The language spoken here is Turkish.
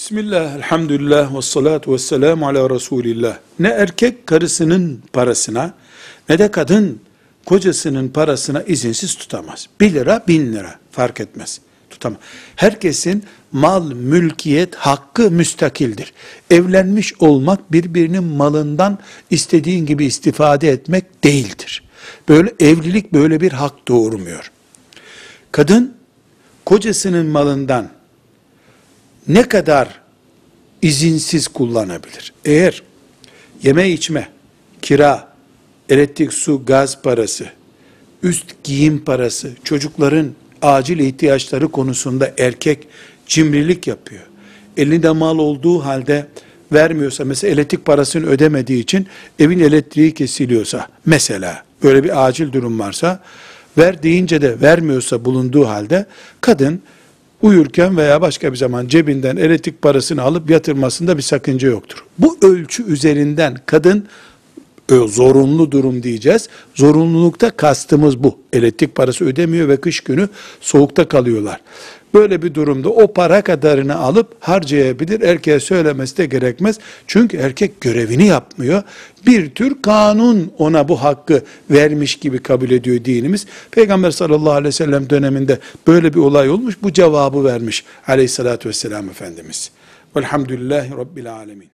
Bismillah, elhamdülillah, ve salatu ve selamu ala Resulillah. Ne erkek karısının parasına ne de kadın kocasının parasına izinsiz tutamaz. Bir lira, bin lira fark etmez. Tutamaz. Herkesin mal, mülkiyet hakkı müstakildir. Evlenmiş olmak birbirinin malından istediğin gibi istifade etmek değildir. Böyle evlilik böyle bir hak doğurmuyor. Kadın kocasının malından ne kadar izinsiz kullanabilir? Eğer yeme içme, kira, elektrik, su, gaz parası, üst giyim parası, çocukların acil ihtiyaçları konusunda erkek cimrilik yapıyor. Elinde mal olduğu halde vermiyorsa, mesela elektrik parasını ödemediği için evin elektriği kesiliyorsa, mesela böyle bir acil durum varsa, ver deyince de vermiyorsa bulunduğu halde, kadın uyurken veya başka bir zaman cebinden elektrik parasını alıp yatırmasında bir sakınca yoktur. Bu ölçü üzerinden kadın zorunlu durum diyeceğiz. Zorunlulukta kastımız bu. Elektrik parası ödemiyor ve kış günü soğukta kalıyorlar. Böyle bir durumda o para kadarını alıp harcayabilir. Erkeğe söylemesi de gerekmez. Çünkü erkek görevini yapmıyor. Bir tür kanun ona bu hakkı vermiş gibi kabul ediyor dinimiz. Peygamber sallallahu aleyhi ve sellem döneminde böyle bir olay olmuş. Bu cevabı vermiş aleyhissalatü vesselam Efendimiz. Velhamdülillahi Rabbil alemin.